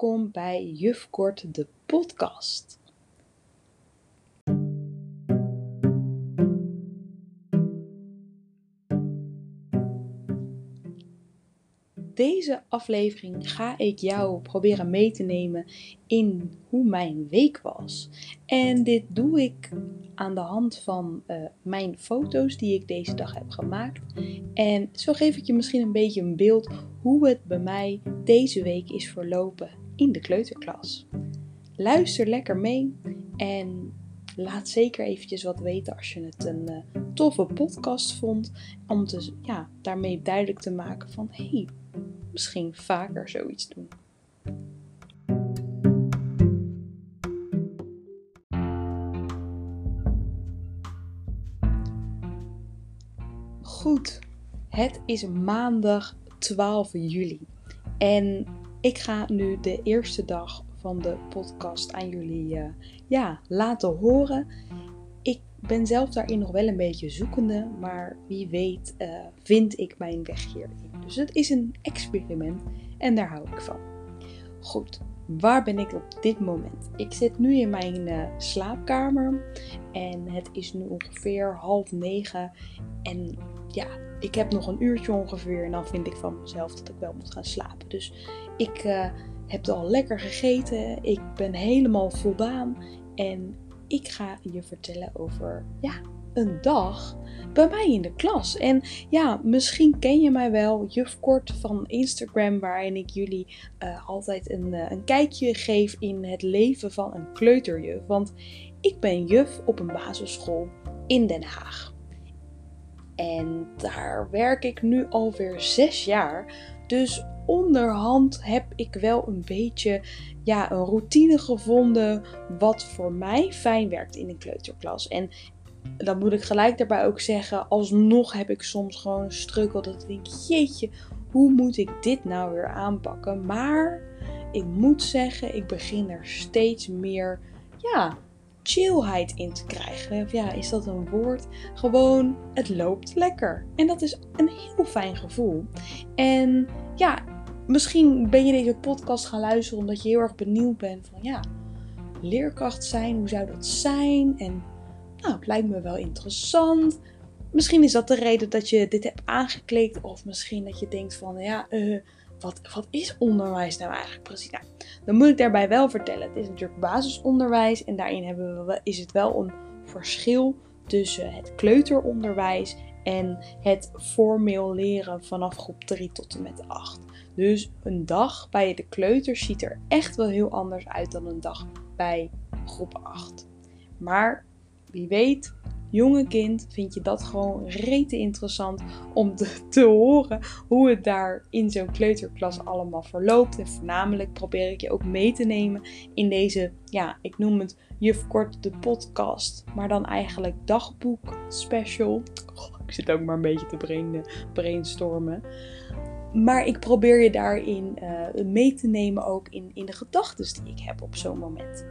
Welkom bij Juf Kort de podcast. Deze aflevering ga ik jou proberen mee te nemen in hoe mijn week was. En dit doe ik aan de hand van uh, mijn foto's die ik deze dag heb gemaakt. En zo geef ik je misschien een beetje een beeld hoe het bij mij deze week is verlopen in de kleuterklas. Luister lekker mee en laat zeker eventjes wat weten als je het een uh, toffe podcast vond. Om te, ja, daarmee duidelijk te maken van hé, hey, misschien vaker zoiets doen. Goed, het is maandag 12 juli en ik ga nu de eerste dag van de podcast aan jullie uh, ja, laten horen. Ik ben zelf daarin nog wel een beetje zoekende, maar wie weet uh, vind ik mijn weg hierin. Dus het is een experiment en daar hou ik van. Goed, waar ben ik op dit moment? Ik zit nu in mijn uh, slaapkamer en het is nu ongeveer half negen. En ja, ik heb nog een uurtje ongeveer en dan vind ik van mezelf dat ik wel moet gaan slapen. Dus ik uh, heb al lekker gegeten, ik ben helemaal voldaan en ik ga je vertellen over ja, een dag bij mij in de klas. En ja, misschien ken je mij wel, juf Kort van Instagram, waarin ik jullie uh, altijd een, uh, een kijkje geef in het leven van een kleuterjuf. Want ik ben juf op een basisschool in Den Haag. En daar werk ik nu alweer zes jaar. Dus onderhand heb ik wel een beetje ja, een routine gevonden wat voor mij fijn werkt in een kleuterklas. En dan moet ik gelijk daarbij ook zeggen, alsnog heb ik soms gewoon een dat ik denk, jeetje, hoe moet ik dit nou weer aanpakken? Maar ik moet zeggen, ik begin er steeds meer, ja, chillheid in te krijgen. Ja, is dat een woord? Gewoon, het loopt lekker. En dat is een heel fijn gevoel. En ja, misschien ben je deze podcast gaan luisteren omdat je heel erg benieuwd bent van, ja, leerkracht zijn, hoe zou dat zijn? En nou, het lijkt me wel interessant. Misschien is dat de reden dat je dit hebt aangeklikt. Of misschien dat je denkt van, ja, uh, wat, wat is onderwijs nou eigenlijk precies? Nou, dan moet ik daarbij wel vertellen. Het is natuurlijk basisonderwijs. En daarin hebben we, is het wel een verschil tussen het kleuteronderwijs en het formeel leren vanaf groep 3 tot en met 8. Dus een dag bij de kleuter ziet er echt wel heel anders uit dan een dag bij groep 8. Maar wie weet, jonge kind, vind je dat gewoon rete interessant om te, te horen hoe het daar in zo'n kleuterklas allemaal verloopt. En voornamelijk probeer ik je ook mee te nemen in deze, ja, ik noem het juf kort de podcast, maar dan eigenlijk dagboek special. ik zit ook maar een beetje te brain, brainstormen. Maar ik probeer je daarin uh, mee te nemen ook in, in de gedachten die ik heb op zo'n moment.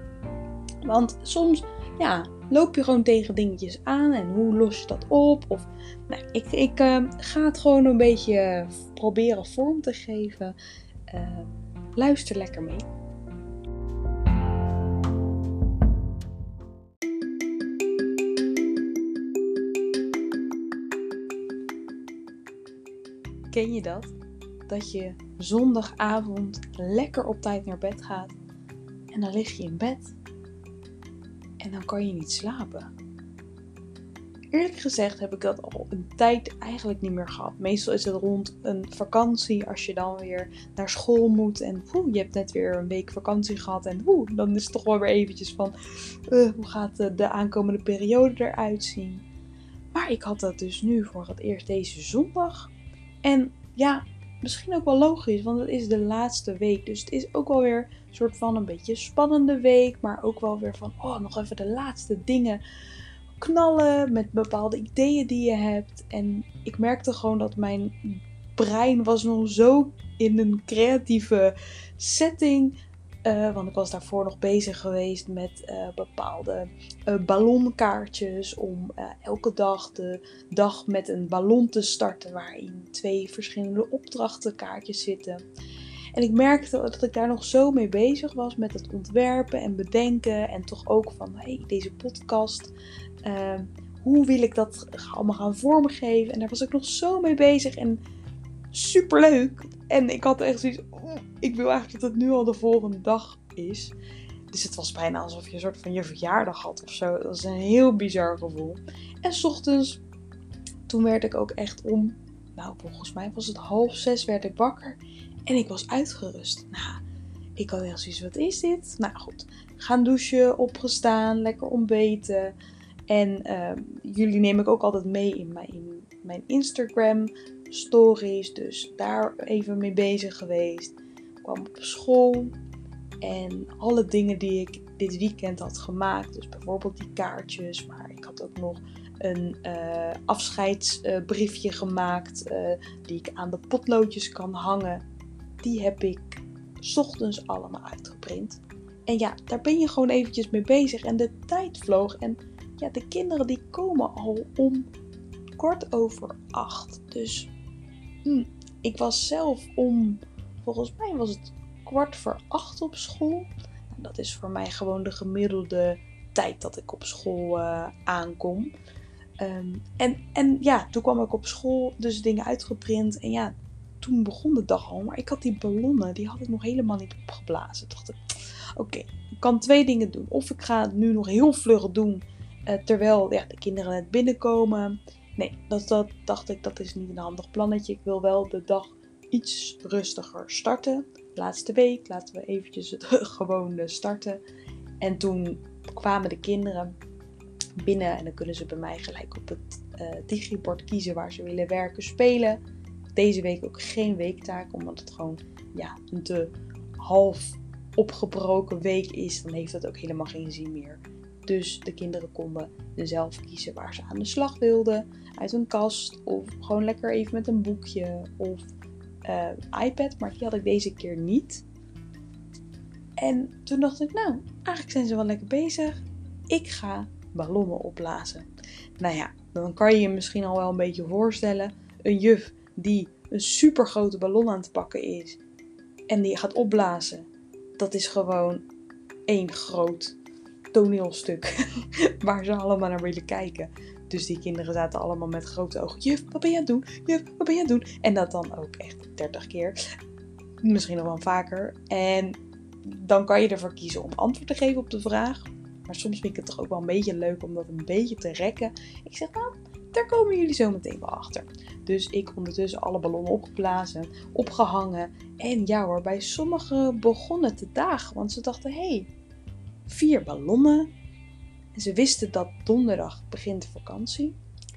Want soms ja, loop je gewoon tegen dingetjes aan en hoe los je dat op? Of, nou, ik, ik uh, ga het gewoon een beetje proberen vorm te geven. Uh, luister lekker mee. Ken je dat? Dat je zondagavond lekker op tijd naar bed gaat en dan lig je in bed en dan kan je niet slapen. Eerlijk gezegd heb ik dat al een tijd eigenlijk niet meer gehad. Meestal is het rond een vakantie als je dan weer naar school moet en je hebt net weer een week vakantie gehad en dan is het toch wel weer eventjes van uh, hoe gaat de, de aankomende periode eruit zien. Maar ik had dat dus nu voor het eerst deze zondag. En ja, misschien ook wel logisch, want het is de laatste week. Dus het is ook wel weer een soort van een beetje spannende week. Maar ook wel weer van, oh, nog even de laatste dingen knallen met bepaalde ideeën die je hebt. En ik merkte gewoon dat mijn brein was nog zo in een creatieve setting uh, want ik was daarvoor nog bezig geweest met uh, bepaalde uh, ballonkaartjes. Om elke dag de dag met een ballon te starten. Waarin twee verschillende opdrachtenkaartjes zitten. En ik merkte dat ik daar nog zo mee bezig was met het ontwerpen en bedenken. En toch ook van, hey, deze podcast. Ehm, hoe wil ik dat allemaal gaan vormgeven? En daar was ik nog zo mee bezig. En super leuk. En ik had echt zoiets. Oh, ik wil eigenlijk dat het nu al de volgende dag is. Dus het was bijna alsof je een soort van je verjaardag had of zo. Dat was een heel bizar gevoel. En s ochtends, toen werd ik ook echt om. Nou, volgens mij was het half zes werd ik wakker. En ik was uitgerust. Nou, ik had echt zoiets, wat is dit? Nou goed, gaan douchen, opgestaan, lekker ontbeten. En uh, jullie neem ik ook altijd mee in mijn, in mijn Instagram stories. Dus daar even mee bezig geweest. Ik kwam op school. En alle dingen die ik dit weekend had gemaakt. Dus bijvoorbeeld die kaartjes. Maar ik had ook nog een uh, afscheidsbriefje gemaakt. Uh, die ik aan de potloodjes kan hangen. Die heb ik ochtends allemaal uitgeprint. En ja, daar ben je gewoon eventjes mee bezig. En de tijd vloog. En ja, de kinderen die komen al om kwart over acht. Dus hm, ik was zelf om, volgens mij was het kwart voor acht op school. Nou, dat is voor mij gewoon de gemiddelde tijd dat ik op school uh, aankom. Um, en, en ja, toen kwam ik op school, dus dingen uitgeprint. En ja, toen begon de dag al. Maar ik had die ballonnen, die had ik nog helemaal niet opgeblazen. Dacht ik, oké, ik kan twee dingen doen. Of ik ga het nu nog heel vlug doen, uh, terwijl ja, de kinderen net binnenkomen. Nee, dat, dat dacht ik, dat is niet een handig plannetje. Ik wil wel de dag iets rustiger starten. Laatste week, laten we eventjes het gewoon starten. En toen kwamen de kinderen binnen en dan kunnen ze bij mij gelijk op het uh, digibord kiezen waar ze willen werken, spelen. Deze week ook geen weektaak, omdat het gewoon ja, een te half opgebroken week is. Dan heeft dat ook helemaal geen zin meer. Dus de kinderen konden zelf kiezen waar ze aan de slag wilden. Uit een kast of gewoon lekker even met een boekje of uh, iPad. Maar die had ik deze keer niet. En toen dacht ik, nou, eigenlijk zijn ze wel lekker bezig. Ik ga ballonnen opblazen. Nou ja, dan kan je je misschien al wel een beetje voorstellen. Een juf die een super grote ballon aan het pakken is. En die gaat opblazen. Dat is gewoon één groot toneelstuk waar ze allemaal naar willen kijken. Dus die kinderen zaten allemaal met grote ogen. Juf, wat ben je aan het doen? Juf, wat ben je aan het doen? En dat dan ook echt 30 keer. Misschien nog wel vaker. En dan kan je ervoor kiezen om antwoord te geven op de vraag. Maar soms vind ik het toch ook wel een beetje leuk om dat een beetje te rekken. Ik zeg nou, daar komen jullie zo meteen wel achter. Dus ik ondertussen alle ballonnen opgeblazen, opgehangen. En ja hoor, bij sommigen begonnen te dagen. Want ze dachten, hé, hey, vier ballonnen. En ze wisten dat donderdag begint de vakantie.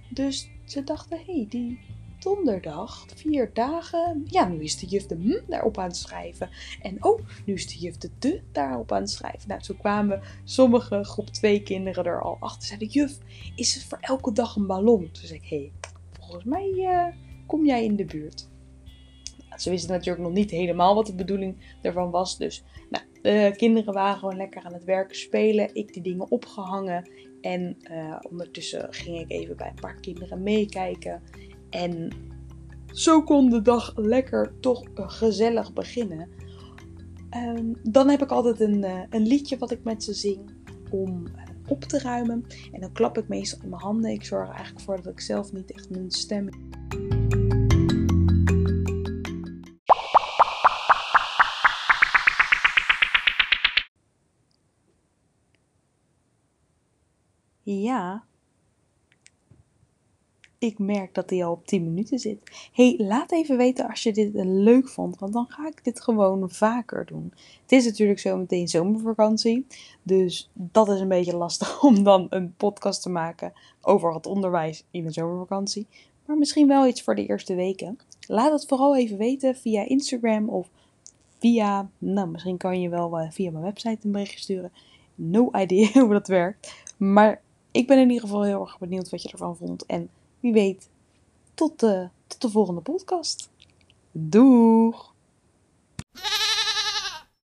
Dus ze dachten, hé, hey, die donderdag, vier dagen. Ja, nu is de juf de hm daarop aan het schrijven. En oh, nu is de juf de de daarop aan het schrijven. Nou, zo kwamen sommige groep 2 kinderen er al achter. Zeiden, juf, is het voor elke dag een ballon? Toen zei ik, hé, hey, volgens mij uh, kom jij in de buurt. Ze wisten natuurlijk nog niet helemaal wat de bedoeling ervan was. Dus nou, de kinderen waren gewoon lekker aan het werken, spelen. Ik die dingen opgehangen. En uh, ondertussen ging ik even bij een paar kinderen meekijken. En zo kon de dag lekker toch gezellig beginnen. Um, dan heb ik altijd een, uh, een liedje wat ik met ze zing om op te ruimen. En dan klap ik meestal in mijn handen. Ik zorg er eigenlijk voor dat ik zelf niet echt mijn stem. Ja, ik merk dat hij al op 10 minuten zit. hey, laat even weten als je dit leuk vond, want dan ga ik dit gewoon vaker doen. Het is natuurlijk zo meteen zomervakantie, dus dat is een beetje lastig om dan een podcast te maken over het onderwijs in de zomervakantie. Maar misschien wel iets voor de eerste weken. Laat het vooral even weten via Instagram of via, nou misschien kan je wel eh, via mijn website een berichtje sturen. No idea hoe dat werkt. Maar ik ben in ieder geval heel erg benieuwd wat je ervan vond. En wie weet, tot de, tot de volgende podcast. Doeg!